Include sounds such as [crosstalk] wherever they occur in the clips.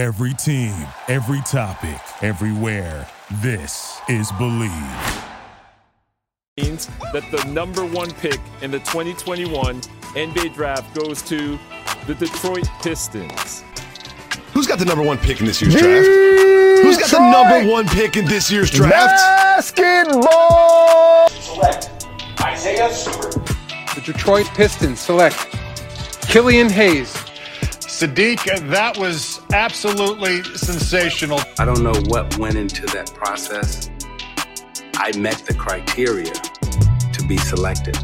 Every team, every topic, everywhere. This is Believe. Means that the number one pick in the 2021 NBA draft goes to the Detroit Pistons. Who's got the number one pick in this year's draft? Who's got the number one pick in this year's draft? Basketball. Select Isaiah Stewart. The Detroit Pistons select Killian Hayes. Saddiq, that was absolutely sensational. I don't know what went into that process. I met the criteria to be selected,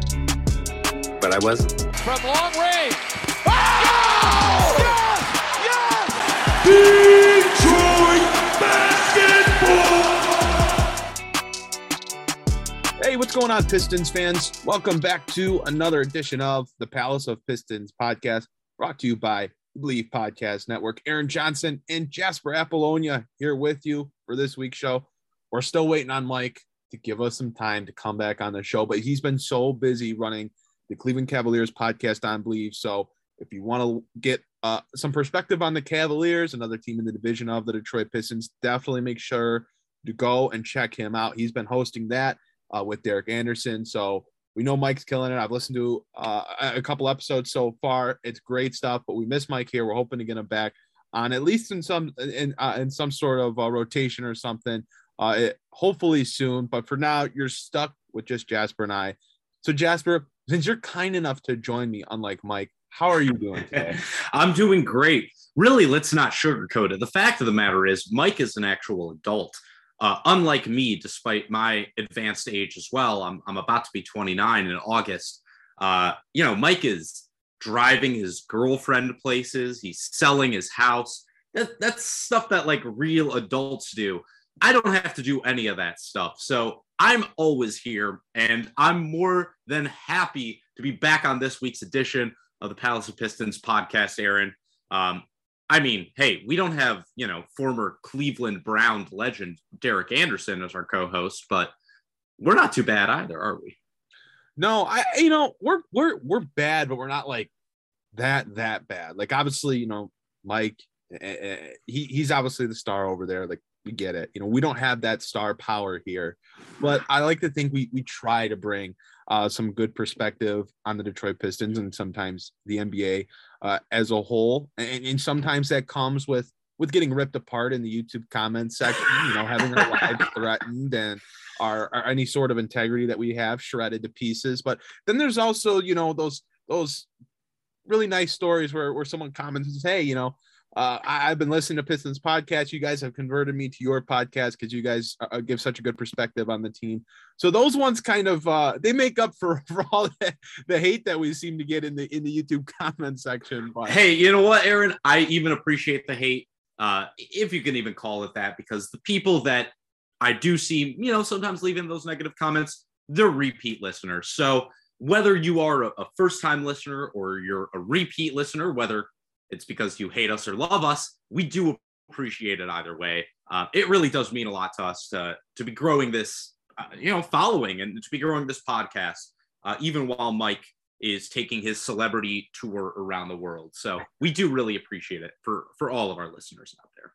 but I wasn't. From long range. Oh! Yes! Hey, what's going on, Pistons fans? Welcome back to another edition of the Palace of Pistons podcast, brought to you by the Believe Podcast Network. Aaron Johnson and Jasper Apollonia here with you for this week's show. We're still waiting on Mike to give us some time to come back on the show, but he's been so busy running the Cleveland Cavaliers podcast on Believe. So if you want to get uh, some perspective on the Cavaliers, another team in the division of the Detroit Pistons, definitely make sure to go and check him out. He's been hosting that uh, with Derek Anderson. So we know Mike's killing it. I've listened to uh, a couple episodes so far. It's great stuff, but we miss Mike here. We're hoping to get him back on at least in some in uh, in some sort of uh, rotation or something. Uh, it, hopefully soon. But for now, you're stuck with just Jasper and I. So Jasper, since you're kind enough to join me, unlike Mike, how are you doing [laughs] today? I'm doing great. Really, let's not sugarcoat it. The fact of the matter is, Mike is an actual adult. Uh, unlike me, despite my advanced age as well, I'm, I'm about to be 29 in August. Uh, you know, Mike is driving his girlfriend places, he's selling his house. That, that's stuff that like real adults do. I don't have to do any of that stuff. So I'm always here, and I'm more than happy to be back on this week's edition of the Palace of Pistons podcast, Aaron. Um, I mean, hey, we don't have, you know, former Cleveland Brown legend Derek Anderson as our co-host, but we're not too bad either, are we? No, I you know, we're we're we're bad, but we're not like that that bad. Like obviously, you know, Mike uh, he he's obviously the star over there. Like we get it. You know, we don't have that star power here, but I like to think we we try to bring uh, some good perspective on the Detroit Pistons and sometimes the NBA uh, as a whole. And, and, sometimes that comes with with getting ripped apart in the YouTube comments section. You know, having our lives [laughs] threatened and our, our any sort of integrity that we have shredded to pieces. But then there's also you know those those really nice stories where where someone comments and says, "Hey, you know." Uh, I, have been listening to Pistons podcast. You guys have converted me to your podcast because you guys uh, give such a good perspective on the team. So those ones kind of uh, they make up for, [laughs] for all the, the hate that we seem to get in the in the YouTube [laughs] comment section. But hey, you know what, Aaron? I even appreciate the hate, uh, if you can even call it that, because the people that I do see, you know, sometimes leaving those negative comments, they're repeat listeners. So whether you are a first time listener or you're a repeat listener, whether it's because you hate us or love us. We do appreciate it either way. Uh, it really does mean a lot to us to to be growing this, uh, you know, following and to be growing this podcast, uh, even while Mike is taking his celebrity tour around the world. So we do really appreciate it for for all of our listeners out there.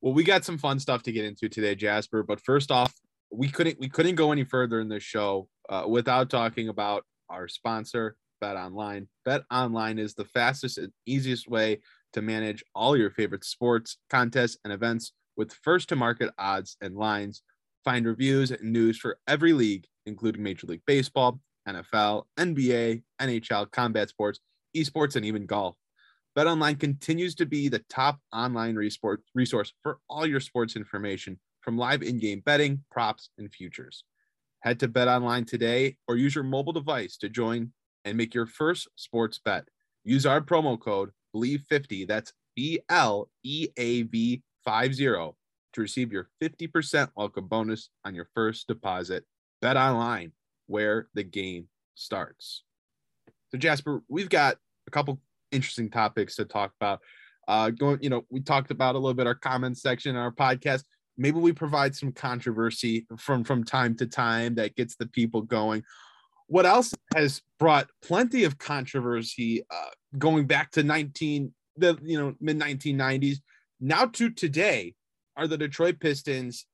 Well, we got some fun stuff to get into today, Jasper. But first off, we couldn't we couldn't go any further in this show uh, without talking about our sponsor, Bet Online. Bet Online is the fastest and easiest way to manage all your favorite sports, contests, and events with first to market odds and lines. Find reviews and news for every league, including Major League Baseball, NFL, NBA, NHL, combat sports, esports, and even golf. BetOnline continues to be the top online resource for all your sports information, from live in-game betting, props, and futures. Head to BetOnline today or use your mobile device to join and make your first sports bet. Use our promo code BLEAV50, that's B L E A V 50, to receive your 50% welcome bonus on your first deposit. Bet online where the game starts. So, Jasper, we've got a couple interesting topics to talk about. Uh, going, you know, we talked about a little bit our comments section in our podcast. Maybe we provide some controversy from from time to time that gets the people going what else has brought plenty of controversy uh, going back to 19 the you know mid 1990s now to today are the Detroit Pistons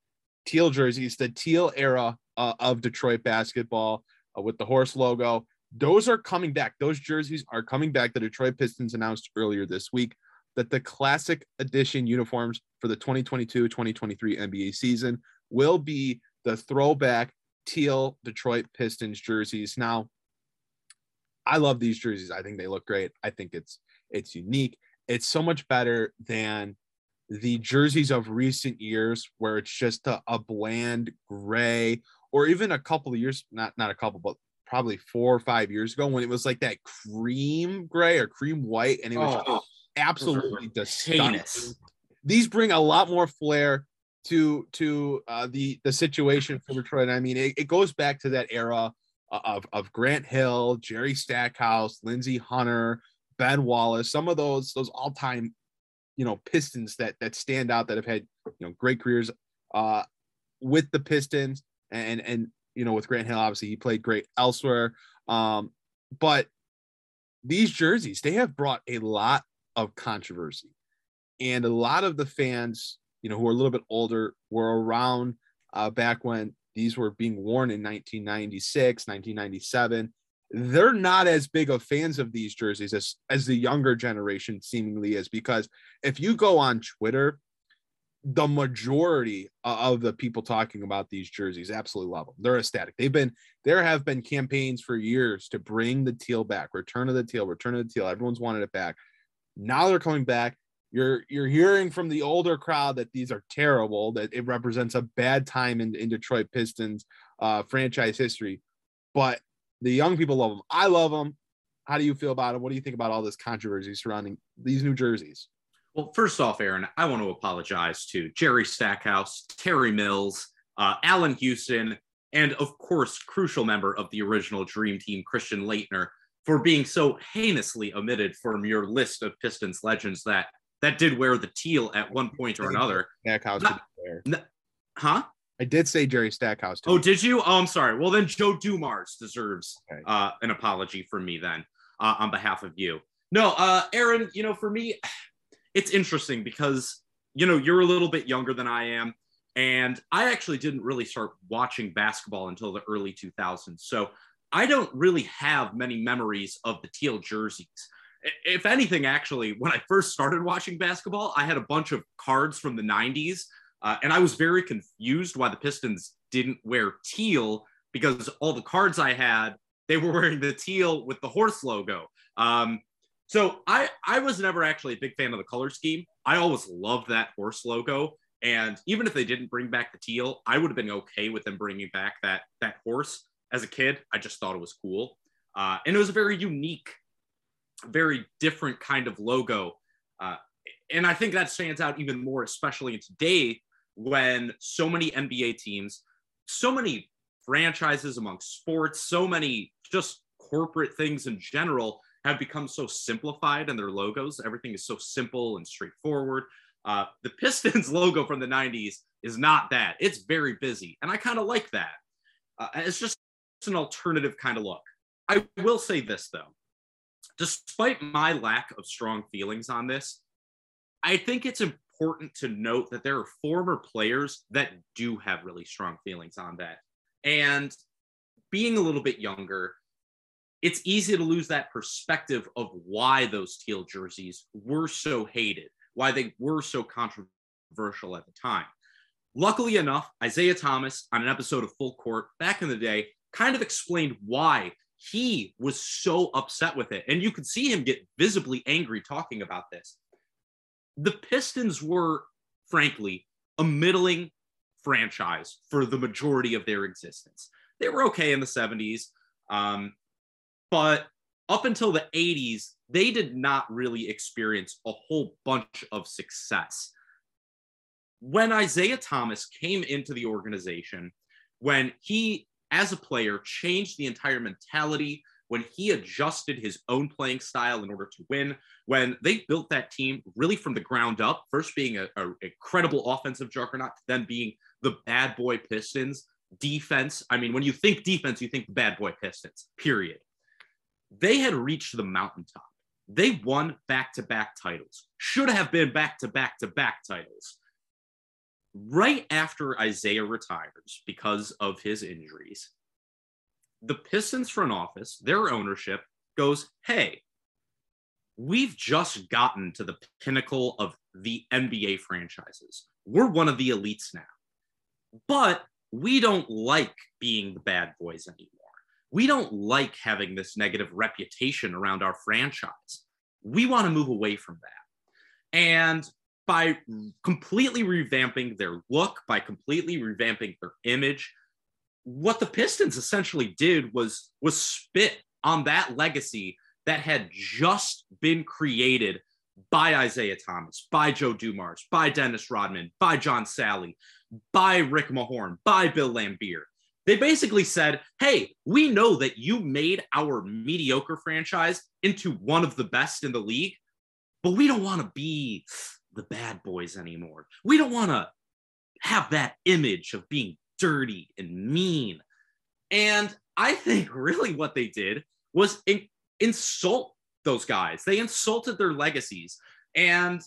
teal jerseys, the teal era uh, of Detroit basketball uh, with the horse logo. Those are coming back. Those jerseys are coming back. The Detroit Pistons announced earlier this week that the classic edition uniforms for the 2022 2023 NBA season will be the throwback teal Detroit Pistons jerseys. Now, I love these jerseys. I think they look great. I think it's it's unique. It's so much better than the jerseys of recent years where it's just a, a bland gray or even a couple of years not not a couple but probably four or five years ago when it was like that cream gray or cream white and it was Oh, absolutely disgusting. These bring a lot more flair to to uh, the the situation for Detroit. I mean, it, it goes back to that era of of Grant Hill, Jerry Stackhouse, Lindsey Hunter, Ben Wallace. Some of those those all time, you know, Pistons that that stand out that have had you know great careers uh, with the Pistons and and you know with Grant Hill. Obviously, he played great elsewhere. Um, but these jerseys they have brought a lot of controversy and a lot of the fans you know who are a little bit older were around uh, back when these were being worn in 1996 1997 they're not as big of fans of these jerseys as as the younger generation seemingly is because if you go on twitter the majority of the people talking about these jerseys absolutely love them they're ecstatic. They've been there have been campaigns for years to bring the teal back return of the teal return of the teal. Everyone's wanted it back. Now they're coming back you're you're hearing from the older crowd that these are terrible that it represents a bad time in, in detroit pistons uh, franchise history. But the young people love them i love them how do you feel about it what do you think about all this controversy surrounding these new jerseys? Well, first off, Aaron, I want to apologize to Jerry Stackhouse, Terry Mills, uh, Allan Houston, and of course, crucial member of the original Dream Team, Christian Laettner, for being so heinously omitted from your list of Pistons legends that that did wear the teal at one point or another. stackhouse Not-. N- Huh? i did say jerry stackhouse too. Oh, did you? Oh, I'm sorry. Well, then Joe Dumars deserves Okay. uh, an apology from me then uh, on behalf of you. No, uh, Aaron, you know, for me, [sighs] it's interesting because, you know, you're a little bit younger than I am. And I actually didn't really start watching basketball until the early 2000s. So I don't really have many memories of the teal jerseys. If anything, actually, when I first started watching basketball, I had a bunch of cards from the 90s uh, and I was very confused why the Pistons didn't wear teal because all the cards I had, they were [laughs] wearing the teal with the horse logo. Um, so I, I was never actually a big fan of the color scheme. I always loved that horse logo. And even if they didn't bring back the teal, I would have been okay with them bringing back that, that horse. As a kid, I just thought it was cool. Uh, and it was a very unique, very different kind of logo. Uh, and I think that stands out even more, especially today when so many NBA teams, so many franchises among sports, so many just corporate things in general have become so simplified in their logos. Everything is so simple and straightforward. Uh, the [laughs] Pistons logo from the 90s is not that. It's very busy. And I kind of like that. Uh, it's just an alternative kind of look. I will say this, though. Despite my lack of strong feelings on this, I think it's important to note that there are former players that do have really strong feelings on that. And being a little bit younger, it's easy to lose that perspective of why those teal jerseys were so hated, why they were so controversial at the time. Luckily enough, Isiah Thomas on an episode of Full Court back in the day kind of explained why he was so upset with it. And you could see him get visibly angry talking about this the Pistons were, frankly, a middling franchise for the majority of their existence. They were okay in the 70s, um, but up until the 80s, they did not really experience a whole bunch of success. When Isiah Thomas came into the organization, when he, as a player, changed the entire mentality when he adjusted his own playing style in order to win, when they built that team really from the ground up, first being a, a, a credible offensive juggernaut, then being the bad boy Pistons defense. I mean, when you think defense, you think bad boy Pistons, period. They had reached the mountaintop. They won back to back titles, should have been back to back to back titles. Right after Isiah retires because of his injuries, the Pistons front office, their ownership goes, Hey, we've just gotten to the pinnacle of the NBA franchises. We're one of the elites now. But we don't like being the bad boys anymore. We don't like having this negative reputation around our franchise. We want to move away from that. And by completely revamping their look, by completely revamping their image, what the Pistons essentially did was was spit on that legacy that had just been created by Isiah Thomas, by Joe Dumars, by Dennis Rodman, by John Salley, by Rick Mahorn, by Bill Laimbeer. They basically said, hey, we know that you made our mediocre franchise into one of the best in the league, but we don't want to be the bad boys anymore. We don't want to have that image of being dirty and mean. And I think [laughs] really what they did was in- insult those guys. They insulted their legacies and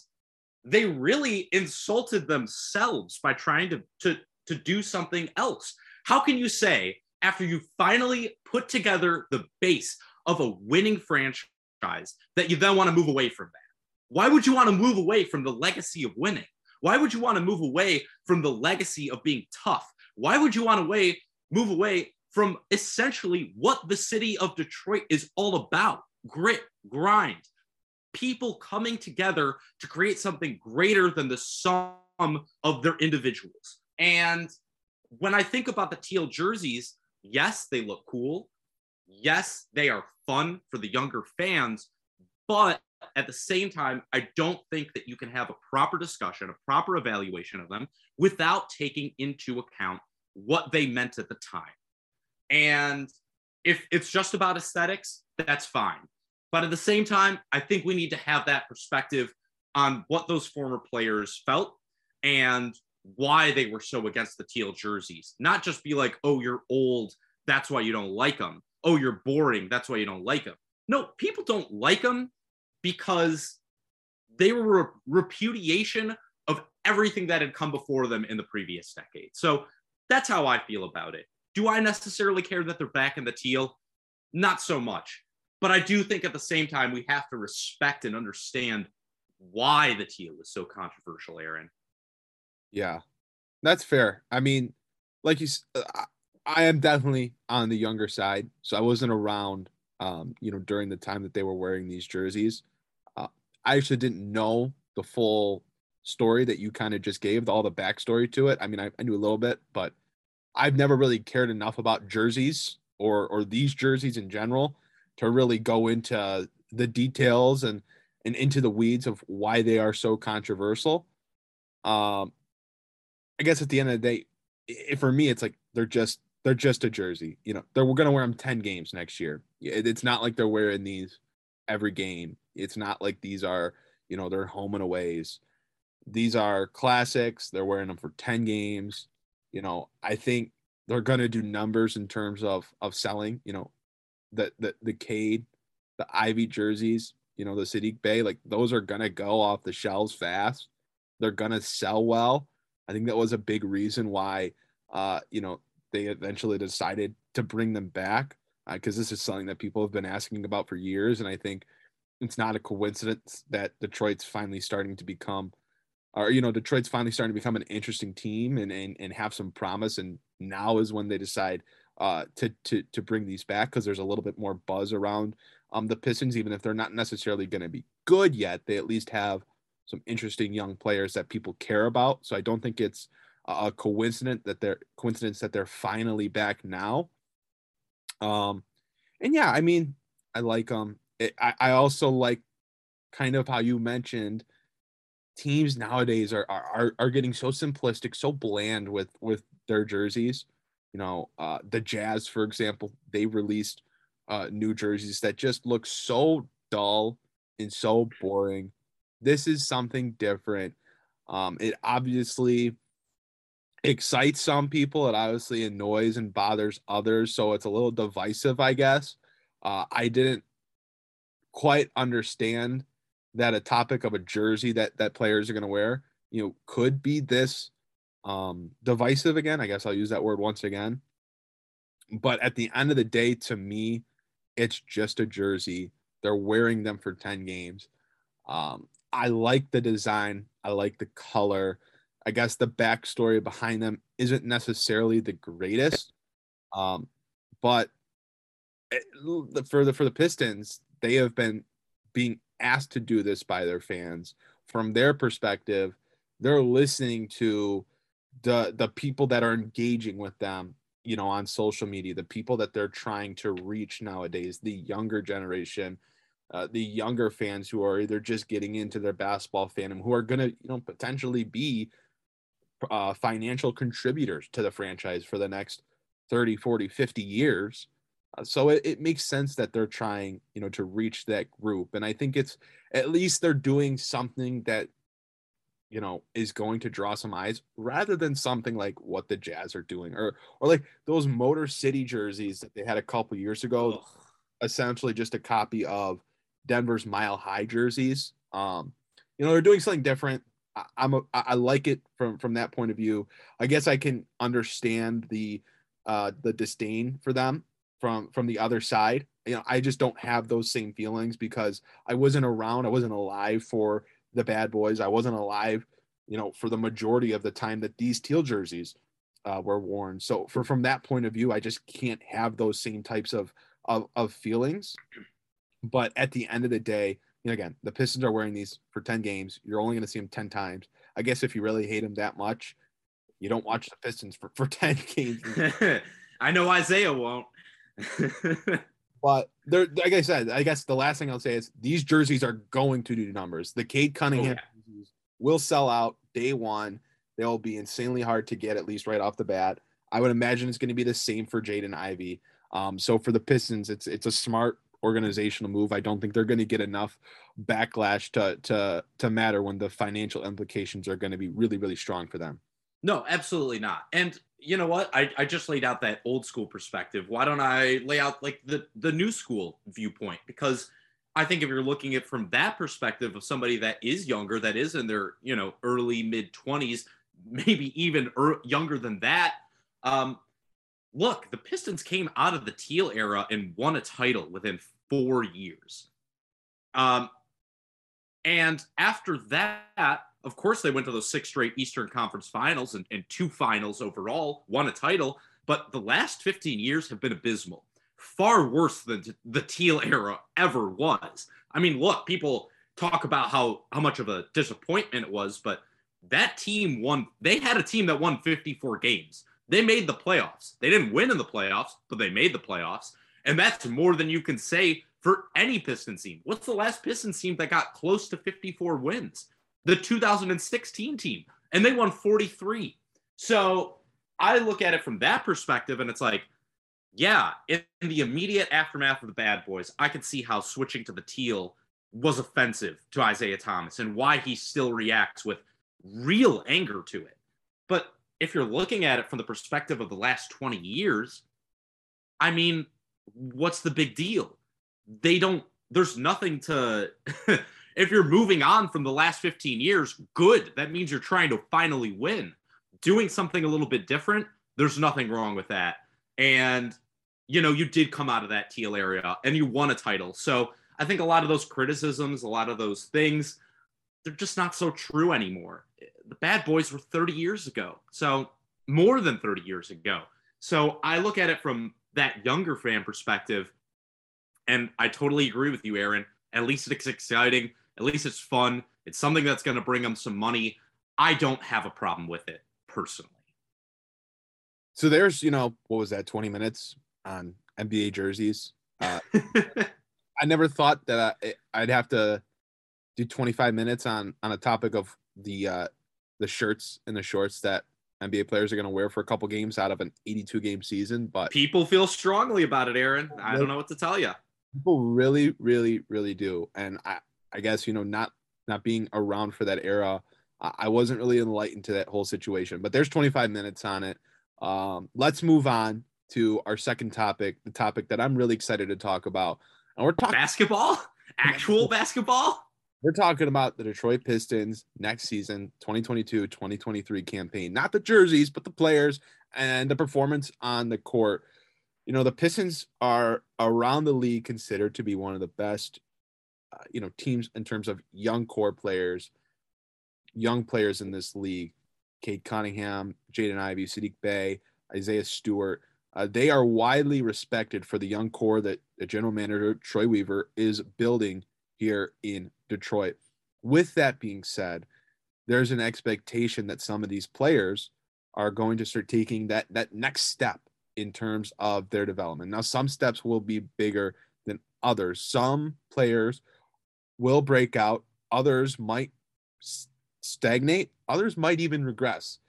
they really insulted themselves by trying to, to, to do something else. How can you say, after you finally put together the base of a winning franchise, that you then want to move away from that? Why would you want to move away from the legacy of winning? Why would you want to move away from the legacy of being tough? Why would you want to way, move away from essentially what the city of Detroit is all about? Grit, grind, people coming together to create something greater than the sum of their individuals. And when I think about the teal jerseys, yes, they look cool. Yes, they are fun for the younger fans. But at the same time, I don't think that you can have a proper discussion, a proper evaluation of them without taking into account what they meant at the time. And if it's just about aesthetics, that's fine. But at the same time, I think we need to have that perspective on what those former players felt and why they were so against the teal jerseys. Not just be like, oh, you're old. That's why you don't like them. Oh, you're boring. That's why you don't like them. No, people don't like them because they were a repudiation of everything that had come before them in the previous decade. So that's how I feel about it. Do I necessarily care that they're back in the teal? Not so much. But I do think at the same time, we have to respect and understand why the teal is so controversial, Aaron. Yeah, that's fair. I mean, like you, uh, I am definitely on the younger side, so I wasn't around, um, you know, during the time that they were wearing these jerseys. I actually didn't know the full story that you kind of just gave, all the backstory to it. I mean, I, I knew a little bit, but I've never really cared enough about jerseys or or these jerseys in general to really go into the details and and into the weeds of why they are so controversial. Um, I guess at the end of the day, it, for me, it's like they're just they're just a jersey. You know, they're we're gonna wear them ten games next year. It, it's not like they're wearing these every game. It's not like these are you know they're home and aways. These are classics. They're wearing them for ten games. You know, I think they're gonna do numbers in terms of of selling. You know, the the the Cade, the Ivey jerseys, you know, the Saddiq Bey, like those are gonna go off the shelves fast. They're gonna sell well. I think that was a big reason why uh, you know, they eventually decided to bring them back because uh, this is something that people have been asking about for years, and I think it's not a coincidence that Detroit's finally starting to become, or you know, Detroit's finally starting to become an interesting team and and, and have some promise. And now is when they decide uh, to to to bring these back because there's a little bit more buzz around um, the Pistons, even if they're not necessarily going to be good yet. They at least have some interesting young players that people care about. So I don't think it's a coincidence that they're coincidence that they're finally back now. Um, and yeah, I mean, I like them. I I also like kind of how you mentioned teams nowadays are are are getting so simplistic, so bland with with their jerseys you know, uh, the Jazz, for example, they released uh, new jerseys that just look so dull and so boring. This is something different. Um, it obviously excites some people. It obviously annoys and bothers others. So it's a little divisive, I guess. Uh, I didn't quite understand that a topic of a jersey that that players are going to wear, you know, could be this um divisive again. I guess I'll use that word once again. But at the end of the day, to me, it's just a jersey. They're wearing them for 10 games. Um, I like the design, I like the color. I guess the backstory behind them isn't necessarily the greatest. Um, but it, for the for the Pistons, they have been being asked to do this by their fans. From their perspective, they're listening to the the people that are engaging with them, you know, on social media, the people that they're trying to reach nowadays, the younger generation, uh, the younger fans who are either just getting into their basketball fandom, who are going to, you know, potentially be uh, financial contributors to the franchise for the next 30, 40, 50 years. Uh, so it, it makes sense that they're trying, you know, to reach that group. And I think it's at least they're doing something that, you know, is going to draw some eyes rather than something like what the Jazz are doing or or like those Motor City jerseys that they had a couple years ago, Ugh. essentially just a copy of Denver's Mile High jerseys. Um, you know, they're doing something different. I, I'm a, I like it from from that point of view. I guess I can understand the uh the disdain for them from from the other side. You know, I just don't have those same feelings because I wasn't around. I wasn't alive for the bad boys. I wasn't alive, you know, for the majority of the time that these teal jerseys uh, were worn. So for from that point of view, I just can't have those same types of of, of feelings. But at the end of the day, you know, again, the Pistons are wearing these for 10 games. You're only going to see them 10 times. I guess if you really hate them that much, you don't watch the Pistons for, for [laughs] 10 games. [laughs] I know Isiah won't. [laughs] but they're like I said, I guess the last thing I'll say is these jerseys are going to do numbers. The Cade Cunningham oh, yeah. will sell out day one. They'll be insanely hard to get at least right off the bat. I would imagine it's going to be the same for Jaden Ivey. Um, so for the Pistons, it's it's a smart organizational move. I don't think they're going to get enough backlash to to to matter when the financial implications are going to be really really strong for them. No, absolutely not. And you know what? I, I just laid out that old school perspective. Why don't I lay out like the the new school viewpoint? Because I think if you're looking at from that perspective of somebody that is younger, that is in their you know early mid twenties, maybe even er- younger than that. Um, look, the Pistons came out of the teal era and won a title within four years. Um, and after that, of course, they went to those six straight Eastern Conference finals and, and two finals overall, won a title. But the last 15 years have been abysmal, far worse than the teal era ever was. I mean, look, people talk about how, how much of a disappointment it was, but that team won. They had a team that won 54 games. They made the playoffs. They didn't win in the playoffs, but they made the playoffs. And that's more than you can say for any Pistons team. What's the last Pistons team that got close to 54 wins? The 2016 team, and they won 43. So I look at it from that perspective, and it's like, yeah, in the immediate aftermath of the bad boys, I could see how switching to the teal was offensive to Isiah Thomas and why he still reacts with real anger to it. But if you're looking at it from the perspective of the last 20 years, I mean, what's the big deal? They don't, there's nothing to, [laughs] if you're moving on from the last 15 years, good. That means you're trying to finally win. Doing something a little bit different, there's nothing wrong with that. And, you know, you did come out of that teal area and you won a title. So I think a lot of those criticisms, a lot of those things, they're just not so true anymore. The bad boys were 30 years ago. So more than 30 years ago. So I look at it from that younger fan perspective. And I totally agree with you, Aaron. At least it's exciting. At least it's fun. It's something that's going to bring them some money. I don't have a problem with it personally. So there's, you know, what was that, 20 minutes on NBA jerseys? Uh, [laughs] I never thought that I, would have to do 25 minutes on on a topic of the uh, the shirts and the shorts that NBA players are going to wear for a couple games out of an 82 game season. But people feel strongly about it, Aaron. I don't know what to tell you. People really, really, really do, and I I guess you know not not being around for that era, I wasn't really enlightened to that whole situation. But there's 25 minutes on it. Um, let's move on to our second topic, the topic that I'm really excited to talk about. And we're talking basketball. [laughs] actual basketball. We're talking about the Detroit Pistons next season, 2022 2023 campaign. Not the jerseys, but the players and the performance on the court. You know, the Pistons are around the league considered to be one of the best, uh, you know, teams in terms of young core players, young players in this league. Cade Cunningham, Jaden Ivey, Saddiq Bey, Isaiah Stewart. Uh, they are widely respected for the young core that the general manager Troy Weaver is building here in Detroit. With that being said, there's an expectation that some of these players are going to start taking that that next step in terms of their development. Now, some steps will be bigger than others. Some players will break out, others might stagnate, others might even regress.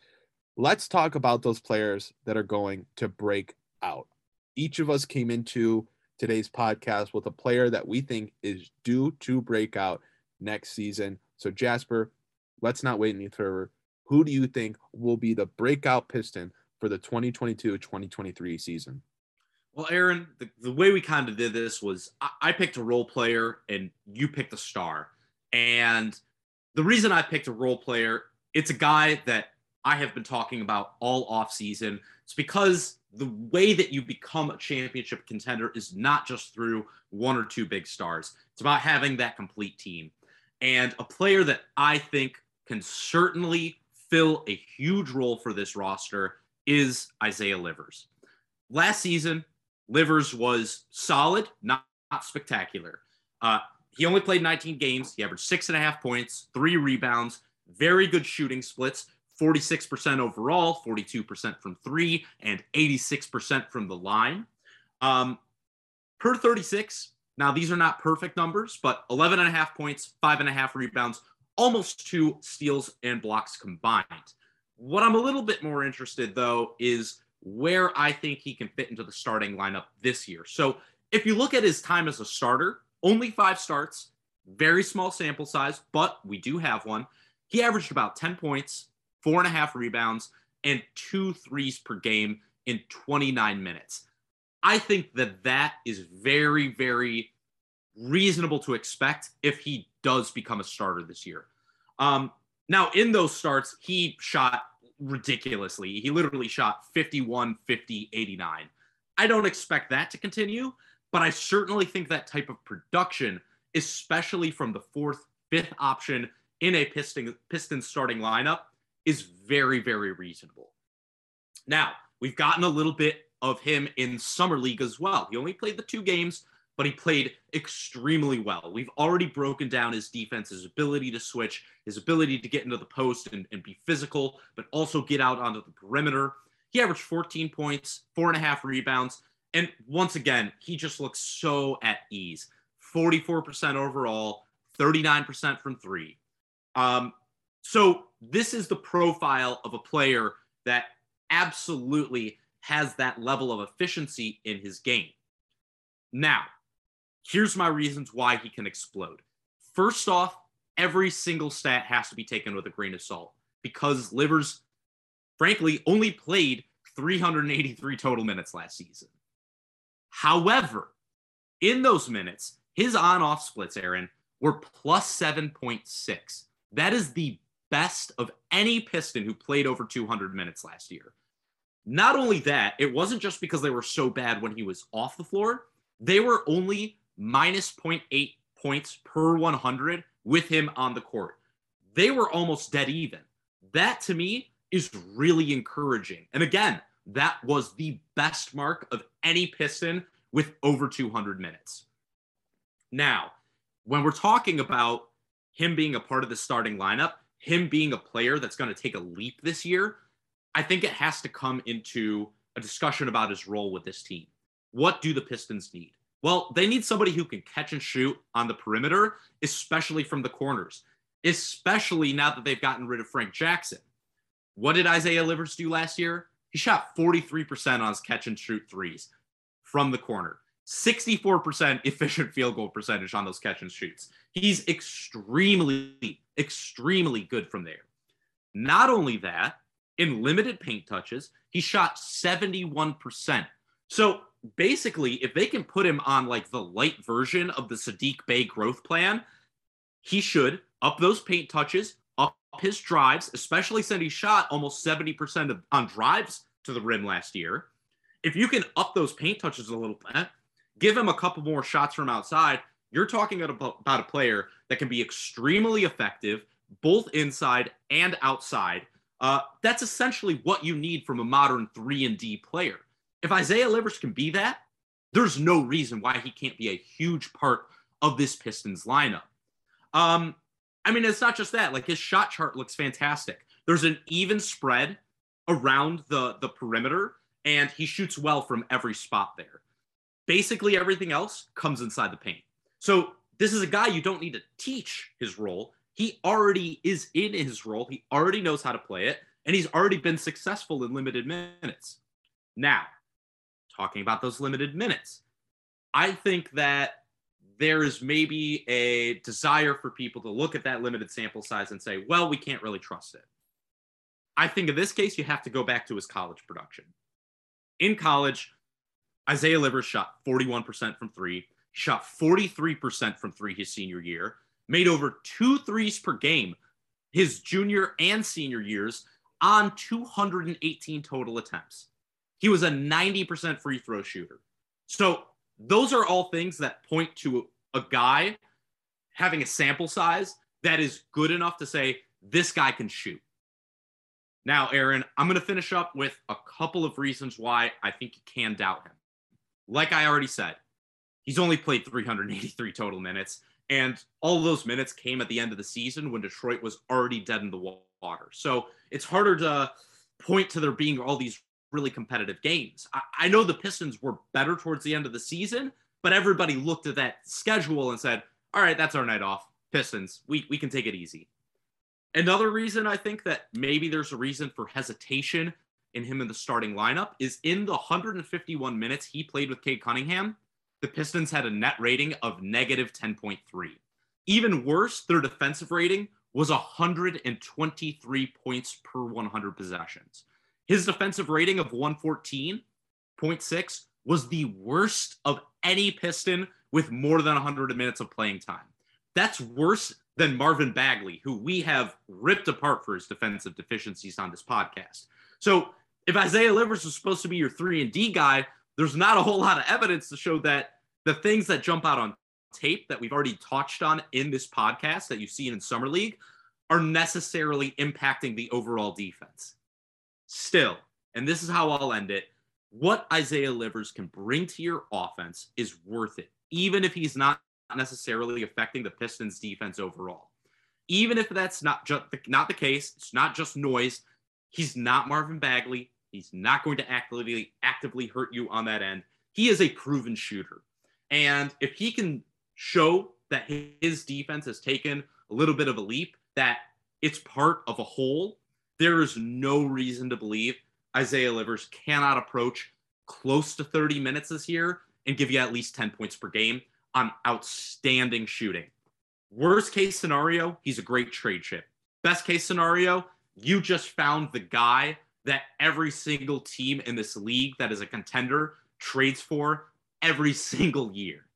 Let's talk about those players that are going to break out. Each of us came into today's podcast with a player that we think is due to break out next season. So, Jasper, let's not wait any further. Who do you think will be the breakout Piston for the 2022 2023 season? Well, Aaron, the, the way we kind of did this was I, I picked a role player and you picked a star. And the reason I picked a role player, it's a guy that I have been talking about all off season. It's because the way that you become a championship contender is not just through one or two big stars. It's about having that complete team. And a player that I think can certainly fill a huge role for this roster is Isaiah Livers. Last season, Livers was solid, not, not spectacular. Uh, he only played 19 games. He averaged six and a half points, three rebounds, very good shooting splits, 46% overall, 42% from three, and 86% from the line. Um, per 36, now these are not perfect numbers, but 11 and a half points, five and a half rebounds, almost two steals and blocks combined. What I'm a little bit more interested, though, is where I think he can fit into the starting lineup this year. So if you look at his time as a starter, only five starts, very small sample size, but we do have one. He averaged about 10 points, four and a half rebounds, and two threes per game in 29 minutes. I think that that is very, very reasonable to expect if he does become a starter this year. Um, now, in those starts, he shot ridiculously. He literally shot 51, 50, 89. I don't expect that to continue, but I certainly think that type of production, especially from the fourth, fifth option in a Piston, Piston starting lineup, is very, very reasonable. Now, we've gotten a little bit of him in Summer League as well. He only played the two games, but he played extremely well. We've already broken down his defense, his ability to switch, his ability to get into the post and, and be physical, but also get out onto the perimeter. He averaged 14 points, four and a half rebounds. And once again, he just looks so at ease 44% overall, 39% from three. Um, so this is the profile of a player that absolutely has that level of efficiency in his game. Now, here's my reasons why he can explode. First off, every single stat has to be taken with a grain of salt because Livers, frankly, only played 383 total minutes last season. However, in those minutes, his on off splits, Aaron, were plus 7.6. That is the best of any Piston who played over 200 minutes last year. Not only that, it wasn't just because they were so bad when he was off the floor, they were only minus 0.8 points per 100 with him on the court. They were almost dead even. That to me is really encouraging. And again, that was the best mark of any Piston with over 200 minutes. Now, when we're talking about him being a part of the starting lineup, him being a player that's going to take a leap this year, I think it has to come into a discussion about his role with this team. What do the Pistons need? Well, they need somebody who can catch and shoot on the perimeter, especially from the corners, especially now that they've gotten rid of Frank Jackson. What did Isaiah Livers do last year? He shot 43% on his catch and shoot threes from the corner. 64% efficient field goal percentage on those catch and shoots. He's extremely, extremely good from there. Not only that, in limited paint touches, he shot 71%. So basically, if they can put him on like the light version of the Saddiq Bey growth plan, he should up those paint touches, up his drives, especially since he shot almost 70% of, on drives to the rim last year. If you can up those paint touches a little bit, give him a couple more shots from outside, you're talking about, about a player that can be extremely effective both inside and outside. Uh, that's essentially what you need from a modern 3 and D player. If Isaiah Livers can be that, there's no reason why he can't be a huge part of this Pistons lineup. Um, I mean, it's not just that. Like his shot chart looks fantastic. There's an even spread around the the perimeter, and he shoots well from every spot there. Basically, everything else comes inside the paint. So this is a guy you don't need to teach his role. He already is in his role. He already knows how to play it, and he's already been successful in limited minutes. Now, talking about those limited minutes, I think that there is maybe a desire for people to look at that limited sample size and say, well, we can't really trust it. I think in this case, you have to go back to his college production. In college, Isaiah Livers shot 41% from three, shot 43% from three his senior year, made over two threes per game his junior and senior years on 218 total attempts. He was a 90% free throw shooter. So those are all things that point to a guy having a sample size that is good enough to say this guy can shoot. Now, Aaron, I'm going to finish up with a couple of reasons why I think you can doubt him. Like I already said, he's only played 383 total minutes, and all those minutes came at the end of the season when Detroit was already dead in the water. So it's harder to point to there being all these really competitive games. I, I know the Pistons were better towards the end of the season, but everybody looked at that schedule and said, all right, that's our night off. Pistons, we, we can take it easy. Another reason I think that maybe there's a reason for hesitation in him in the starting lineup is in the 151 minutes he played with Cade Cunningham, the Pistons had a net rating of negative 10.3. Even worse, their defensive rating was 123 points per 100 possessions. His defensive rating of 114.6 was the worst of any Piston with more than 100 minutes of playing time. That's worse than Marvin Bagley, who we have ripped apart for his defensive deficiencies on this podcast. So if Isaiah Livers was supposed to be your three and D guy, there's not a whole lot of evidence to show that the things that jump out on tape that we've already touched on in this podcast that you've seen in Summer League are necessarily impacting the overall defense. Still, and this is how I'll end it what Isaiah Livers can bring to your offense is worth it, even if he's not necessarily affecting the Pistons defense overall. Even if that's not just not the case, it's not just noise. He's not Marvin Bagley. He's not going to actively actively hurt you on that end. He is a proven shooter. And if he can show that his defense has taken a little bit of a leap, that it's part of a whole there is no reason to believe Isaiah Livers cannot approach close to 30 minutes this year and give you at least 10 points per game on outstanding shooting. Worst case scenario, he's a great trade chip. Best case scenario, you just found the guy that every single team in this league that is a contender trades for every [laughs] single year.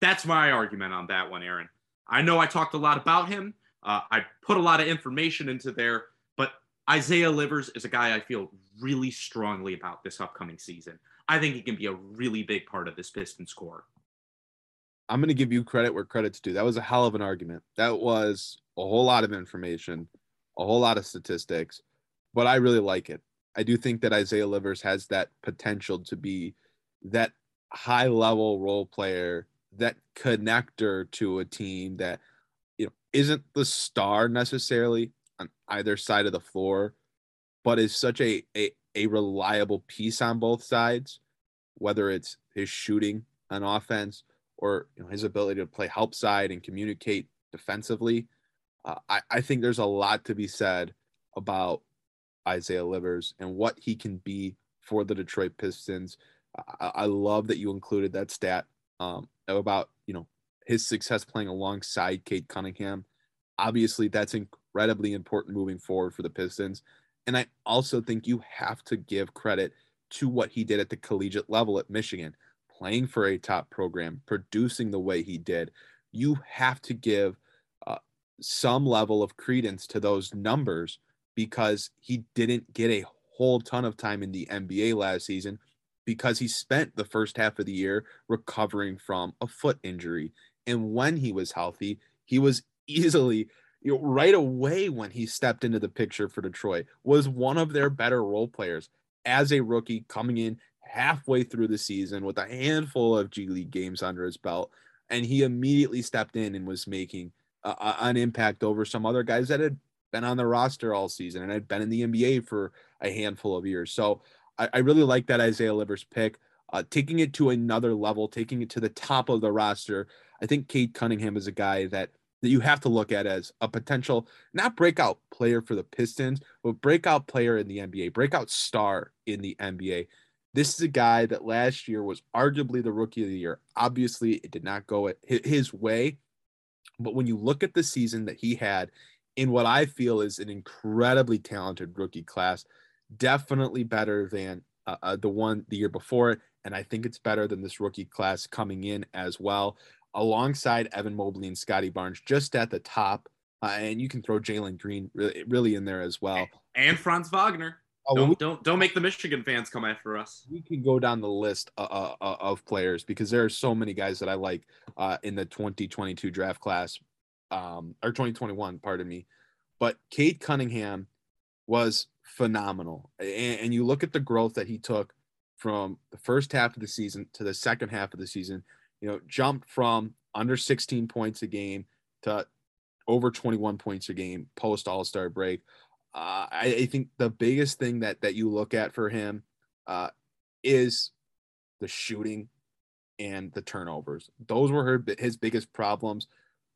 That's my argument on that one, Aaron. I know I talked a lot about him. Uh, I put a lot of information into there Isaiah Livers is a guy I feel really strongly about this upcoming season. I think he can be a really big part of this Pistons core. I'm going to give you credit where credit's due. That was a hell of an argument. That was a whole lot of information, a whole lot of statistics, but I really like it. I do think that Isaiah Livers has that potential to be that high level role player, that connector to a team that you know isn't the star necessarily, on either side of the floor, but is such a, a, a reliable piece on both sides, whether it's his shooting on offense or you know, his ability to play help side and communicate defensively. Uh, I, I think there's a lot to be said about Isaiah Livers and what he can be for the Detroit Pistons. I, I love that you included that stat um, about you know his success playing alongside Cade Cunningham. Obviously, that's in, incredibly important moving forward for the Pistons. And I also think you have to give credit to what he did at the collegiate level at Michigan, playing for a top program, producing the way he did, you have to give uh, some level of credence to those numbers because he didn't get a whole ton of time in the NBA last season because he spent the first half of the year recovering from a foot injury. And when he was healthy, he was [laughs] easily you know, right away when he stepped into the picture for Detroit was one of their better role players as a rookie coming in halfway through the season with a handful of G League games under his belt and he immediately stepped in and was making an impact over some other guys that had been on the roster all season and had been in the NBA for a handful of years. So I, I really like that Isaiah Livers pick. Uh, taking it to another level, taking it to the top of the roster. I think Cade Cunningham is a guy that that you have to look at as a potential not breakout player for the Pistons, but breakout player in the NBA, breakout star in the NBA. This is a guy that last year was arguably the rookie of the year. Obviously, it did not go his way, but when you look at the season that he had in what I feel is an incredibly talented rookie class, definitely better than uh, uh, the one the year before it. And I think it's better than this rookie class coming in as well, alongside Evan Mobley and Scottie Barnes, just at the top. Uh, and you can throw Jalen Green really, really in there as well. And Franz Wagner. Oh, don't, we, don't don't make the Michigan fans come after us. We can go down the list uh, uh, uh of players because there are so many guys that I like uh, in the 2022 draft class, um, or 2021, pardon me. But Cade Cunningham was phenomenal. And, and, you look at the growth that he took from the first half of the season to the second half of the season, you know, jumped from under 16 points a game to over 21 points a game post All Star break. Uh, I, I, think the biggest thing that that you look at for him uh, is the shooting and the turnovers. Those were her, his biggest problems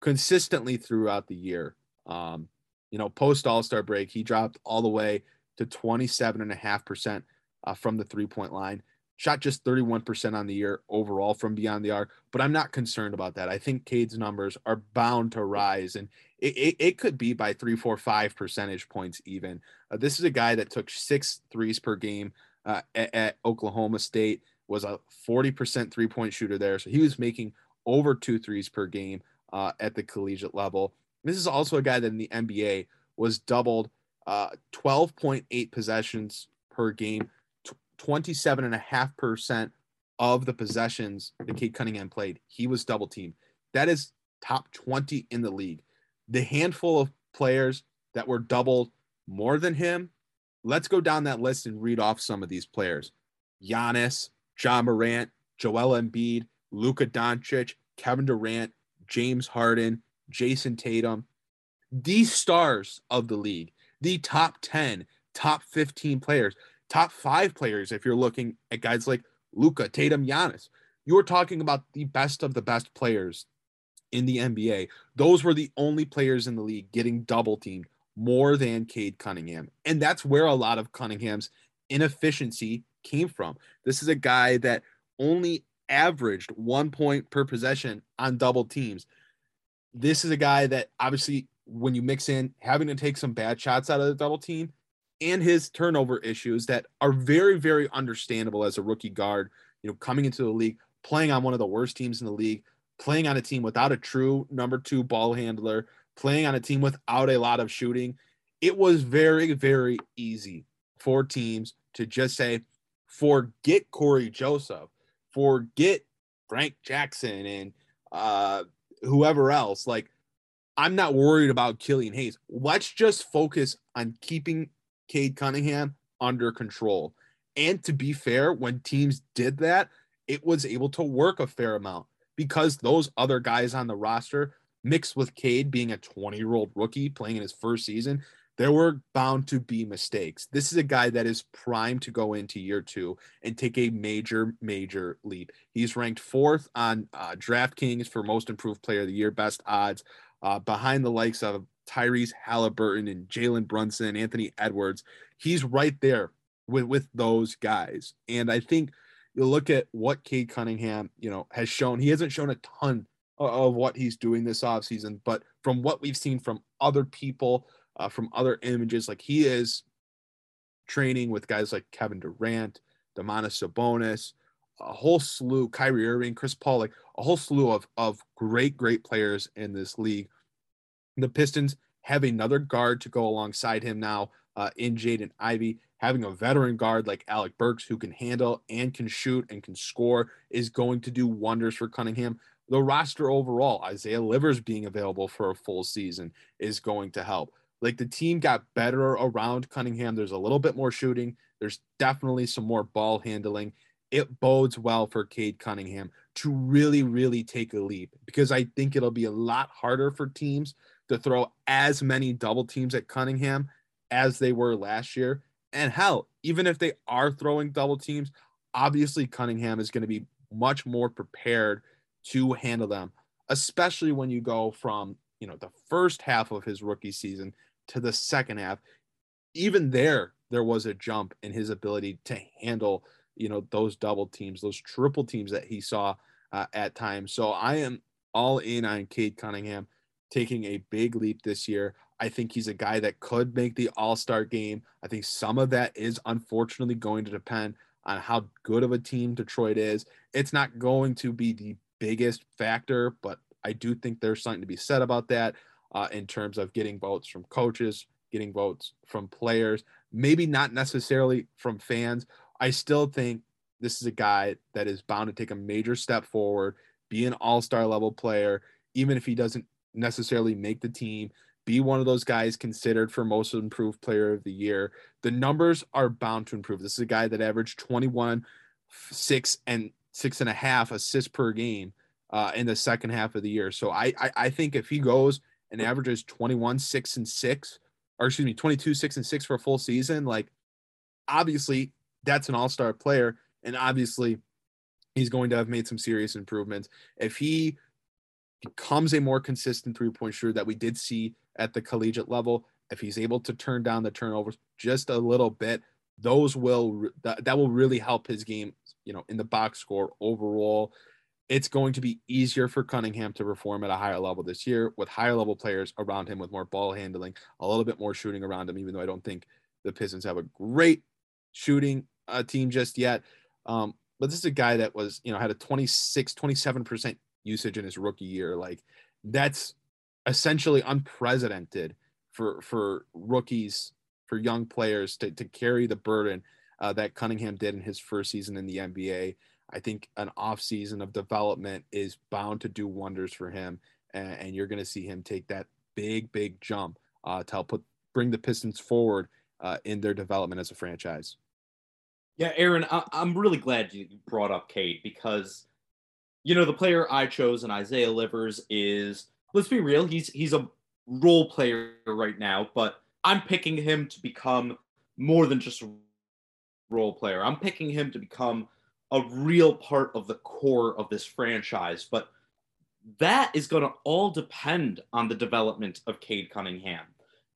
consistently throughout the year. Um, you know, post All Star break, he dropped all the way to 27.5% uh, from the three point line. Shot just 31% on the year overall from beyond the arc, but I'm not concerned about that. I think Cade's numbers are bound to rise, and it, it, it could be by three, four, five percentage points even. Uh, this is a guy that took six threes per game uh, at, at Oklahoma State, was a 40% three point shooter there. So he was making over two threes per game uh, at the collegiate level. This is also a guy that in the NBA was doubled uh, 12.8 possessions per game, 27.5% of the possessions that Cade Cunningham played, he was double teamed. That is top 20 in the league. The handful of players that were doubled more than him, let's go down that list and read off some of these players Giannis, Ja Morant, Joel Embiid, Luka Doncic, Kevin Durant, James Harden, Jayson Tatum, these stars of the league the top 10, top 15 players, top five players. If you're looking at guys like Luka, Tatum, Giannis, you're talking about the best of the best players in the NBA. Those were the only players in the league getting double teamed more than Cade Cunningham. And that's where a lot of Cunningham's inefficiency came from. This is a guy that only averaged one point per possession on double teams. This is a guy that obviously when you mix in having to take some bad shots out of the double team and his turnover issues that are very, very understandable as a rookie guard, you know, coming into the league, playing on one of the worst teams in the league, playing on a team without a true number two ball handler, playing on a team without a lot of shooting. It was very, very easy for teams to just say, forget Cory Joseph, forget Frank Jackson and uh, whoever else. Like, I'm not worried about Killian Hayes. Let's just focus on keeping Cade Cunningham under control. And to be fair, when teams did that, it was able to work a fair amount because those other guys on the roster, mixed with Cade being a 20 year old rookie playing in his first season, there were bound to be mistakes. This is a guy that is primed to go into year two and take a major, major leap. He's ranked fourth on uh, DraftKings for most improved player of the year, best odds uh, behind the likes of Tyrese Halliburton and Jalen Brunson, Anthony Edwards. He's right there with, with those guys. And I think you look at what Cade Cunningham, you know, has shown. He hasn't shown a ton of, of what he's doing this offseason, but from what we've seen from other people, uh, from other images, like he is training with guys like Kevin Durant, Domantas Sabonis, a whole slew, Kyrie Irving, Chris Paul, like a whole slew of of great, great players in this league. The Pistons have another guard to go alongside him now uh, in Jaden Ivey. Having a veteran guard like Alec Burks who can handle and can shoot and can score is going to do wonders for Cunningham. The roster overall, Isaiah Livers being available for a full season is going to help. Like the team got better around Cunningham. There's a little bit more shooting. There's definitely some more ball handling. It bodes well for Cade Cunningham to really, really take a leap because I think it'll be a lot harder for teams to throw as many double teams at Cunningham as they were last year. And hell, even if they are throwing double teams, obviously Cunningham is going to be much more prepared to handle them, especially when you go from, you know, the first half of his rookie season to the second half. Even there, there was a jump in his ability to handle, you know, those double teams, those triple teams that he saw uh, at times. So I am all in on Cade Cunningham taking a big leap this year. I think he's a guy that could make the All Star game. I think some of that is unfortunately going to depend on how good of a team Detroit is. It's not going to be the biggest factor, but I do think there's something to be said about that uh, in terms of getting votes from coaches, getting votes from players, maybe not necessarily from fans. I still think this is a guy that is bound to take a major step forward, be an all star level player, even if he doesn't necessarily make the team, be one of those guys considered for most improved player of the year. The numbers are bound to improve. This is a guy that averaged 21, six and six and a half assists per game uh, in the second half of the year. So I, I, I think if he goes and averages 21, six and six, or excuse me, 22, six and six for a full season, like obviously that's an all-star player. And obviously he's going to have made some serious improvements. If he becomes a more consistent three-point shooter that we did see at the collegiate level, if he's able to turn down the turnovers just a little bit, those will that, that will really help his game, you know, in the box score overall it's going to be easier for Cunningham to perform at a higher level this year with higher level players around him with more ball handling, a little bit more shooting around him, even though I don't think the Pistons have a great shooting uh, team just yet. Um, but this is a guy that was, you know, had a 26, 27% usage in his rookie year. Like that's essentially unprecedented for, for rookies, for young players to, to carry the burden uh, that Cunningham did in his first season in the NBA. I think an off season of development is bound to do wonders for him, and, and you're going to see him take that big, big jump uh, to help put bring the Pistons forward uh, in their development as a franchise. Yeah, Aaron, I- am really glad you brought up Cade because, you know, the player I chose in Isaiah Livers is let's be real, he's he's a role player right now, but I'm picking him to become more than just a role player. I'm picking him to become a real part of the core of this franchise. But that is going to all depend on the development of Cade Cunningham.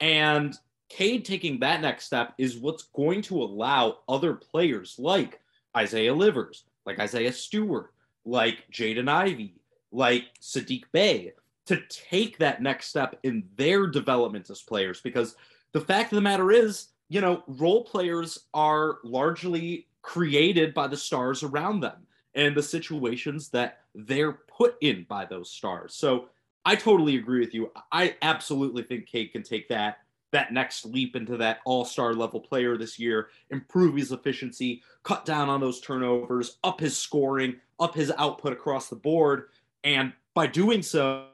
And Cade taking that next step is what's going to allow other players like Isaiah Livers, like Isaiah Stewart, like Jaden Ivey, like Saddiq Bey to take that next step in their development as players. Because the fact of the matter is, you know, role players are largely created by the stars around them and the situations that they're put in by those stars. So I totally agree with you. I absolutely think Cade can take that that next leap into that all-star level player this year, improve his efficiency, cut down on those turnovers, up his scoring, up his output across the board, and by doing so,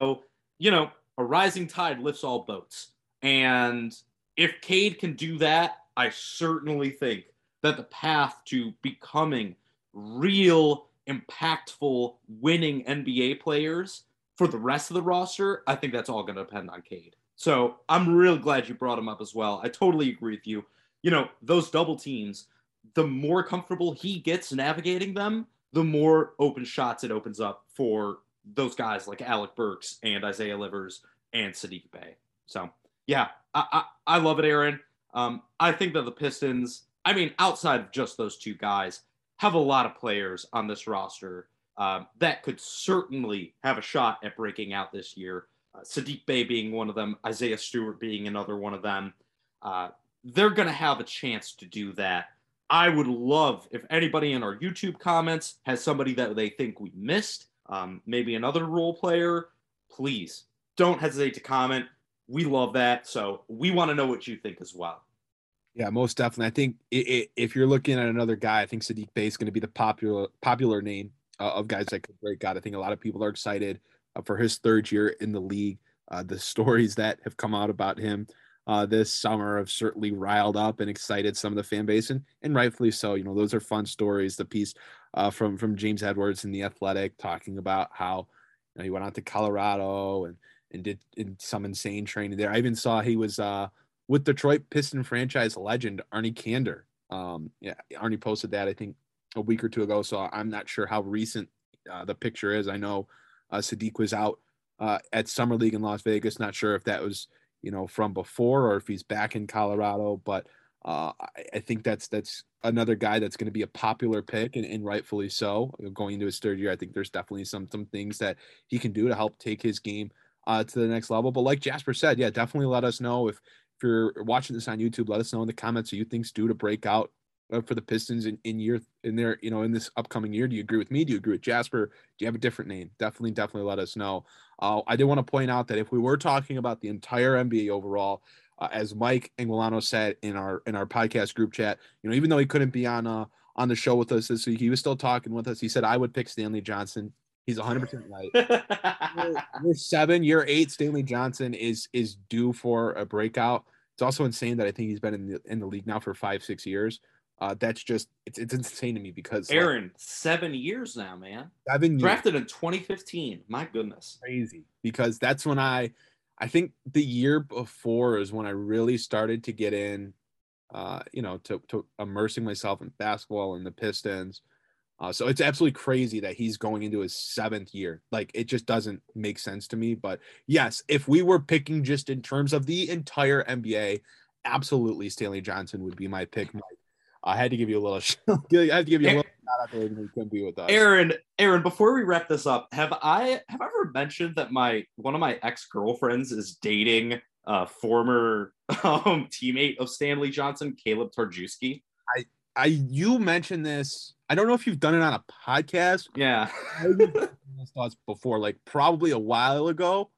you know, a rising tide lifts all boats. And if Cade can do that, I certainly think that the path to becoming real impactful winning NBA players for the rest of the roster, I think that's all going to depend on Cade. So I'm real glad you brought him up as well. I totally agree with you. You know, those double teams, the more comfortable he gets navigating them, the more open shots it opens up for those guys like Alec Burks and Isaiah Livers and Saddiq Bey. So yeah, I, I, I love it, Aaron. Um, I think that the Pistons I mean, outside of just those two guys, have a lot of players on this roster um, that could certainly have a shot at breaking out this year. Uh, Saddiq Bey being one of them, Isaiah Stewart being another one of them. Uh, they're going to have a chance to do that. I would love if anybody in our YouTube comments has somebody that they think we missed, um, maybe another role player. Please don't hesitate to comment. We love that. So we want to know what you think as well. Yeah, most definitely. I think i i if you're looking at another guy, I think Saddiq Bey is going to be the popular popular name uh, of guys that could break out. I think a lot of people are excited uh, for his third year in the league. Uh, the [laughs] stories that have come out about him uh, this summer have certainly riled up and excited some of the fan base, and, and rightfully so. You know, those are fun stories. The piece uh, from from James Edwards in the Athletic talking about how you know, he went out to Colorado and and did some insane training there. I even saw he was uh, with Detroit Piston franchise legend Arnie Kander. Um, yeah, Arnie posted that I think a week or two ago. So I'm not sure how recent uh, the picture is. I know uh, Saddiq was out uh, at Summer League in Las Vegas. Not sure if that was you know from before or if he's back in Colorado, but uh, I, I, think that's that's another guy that's going to be a popular pick and, and, rightfully so. Going into his third year, I think there's definitely some some things that he can do to help take his game uh, to the next level. But like Jasper said, yeah, definitely let us know if if you're watching this on YouTube, let us know in the comments who you think's due to break out for the Pistons in, in year in their you know in this upcoming year. Do you agree with me? Do you agree with Jasper? Do you have a different name? Definitely, definitely let us know. Uh, I did want to point out that if we were talking about the entire NBA overall, uh, as Mike Anguilano said in our in our podcast group chat, you know, even though he couldn't be on uh on the show with us this week, he was still talking with us. He said I would pick Stanley Johnson. He's 100 percent right. year, [laughs] year seven, year eight, Stanley Johnson is is due for a breakout. It's also insane that I think he's been in the in the league now for five, six years. Uh, that's just it's it's insane to me because Aaron, like, seven years now, man. Seven years. drafted in 2015. My goodness, crazy. Because that's when I, I think the year before is when I really started to get in, uh, you know, to to immersing myself in basketball and the Pistons. Uh, so it's absolutely crazy that he's going into his seventh year. Like it just doesn't make sense to me. But yes, if we were picking just in terms of the entire NBA, absolutely Stanley Johnson would be my pick. Mike. I had to give you a little. [laughs] I had to give you a little shout out there you couldn't be with us. Aaron, Aaron, before we wrap this up, have I have I ever mentioned that my one of my ex girlfriends is dating a former [laughs] um, teammate of Stanley Johnson, Kaleb Tarczewski? I I you mentioned this I don't know if you've done it on a podcast. Yeah. [laughs] thoughts before, like probably a while ago,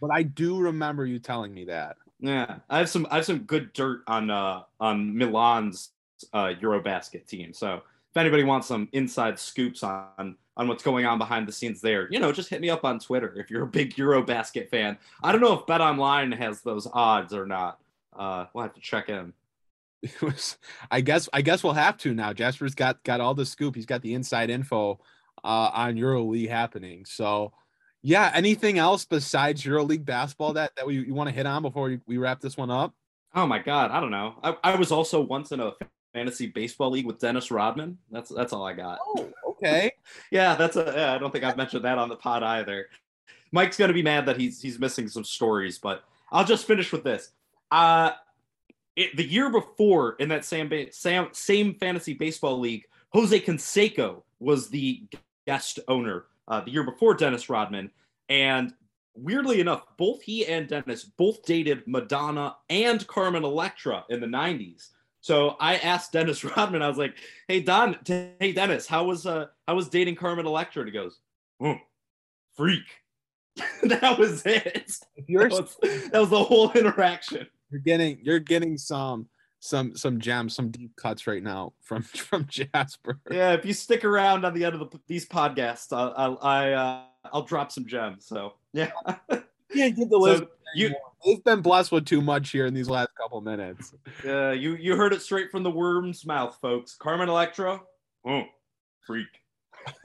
but I do remember you telling me that. Yeah, I have some I have some good dirt on uh on Milan's uh Eurobasket team. So if anybody wants some inside scoops on on what's going on behind the scenes there, you know, just hit me up on Twitter if you're a big Eurobasket fan. I don't know if BetOnline has those odds or not. Uh, we'll have to check in. was [laughs] I guess I guess we'll have to now. Jasper's got got all the scoop. He's got the inside info uh, on EuroLeague happening. So yeah, anything else besides EuroLeague basketball that that we you want to hit on before we, we wrap this one up? Oh my god, I don't know. I, I was also once in a fantasy baseball league with Dennis Rodman. That's that's all I got. Oh, okay. [laughs] yeah, that's a yeah, I don't think I've mentioned that on the pod either. Mike's gonna be mad that he's he's missing some stories, but I'll just finish with this. Uh it, the year before in that same, same same fantasy baseball league, Jose Canseco was the guest owner uh, the year before Dennis Rodman, and weirdly enough, both he and Dennis both dated Madonna and Carmen Electra in the '90s. So I asked Dennis [laughs] Rodman, I was like, "Hey Don, hey Dennis, how was uh how was dating Carmen Electra?" And he goes, oh, "Freak." [laughs] that was it. That was, that was the whole interaction. You're getting you're getting some some some gems, some deep cuts right now from [laughs] from Jasper. Yeah, if you stick around on the end of the, these podcasts, I'll I'll, I, uh, I'll drop some gems. So yeah, yeah, give the list. So you, they've been blessed with too much here in these last couple minutes. Yeah, uh, you you heard it straight from the worm's mouth, folks. Carmen Electra, oh, freak. [laughs]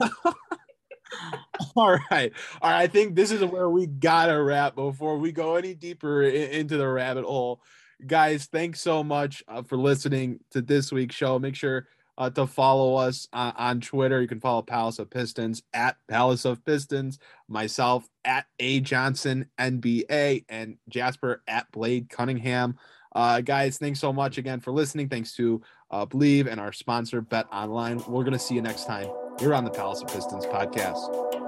all right all right i think this is where we gotta wrap before we go any deeper in, into the rabbit hole guys thanks so much uh, for listening to this week's show make sure uh, to follow us uh, on twitter. You can follow palace of pistons at palace of pistons myself at a johnson nba and jasper at blade cunningham. Uh, guys thanks so much again for listening. Thanks to uh, Bleav and our sponsor bet online. We're gonna see you next time you're on the Palace of Pistons podcast.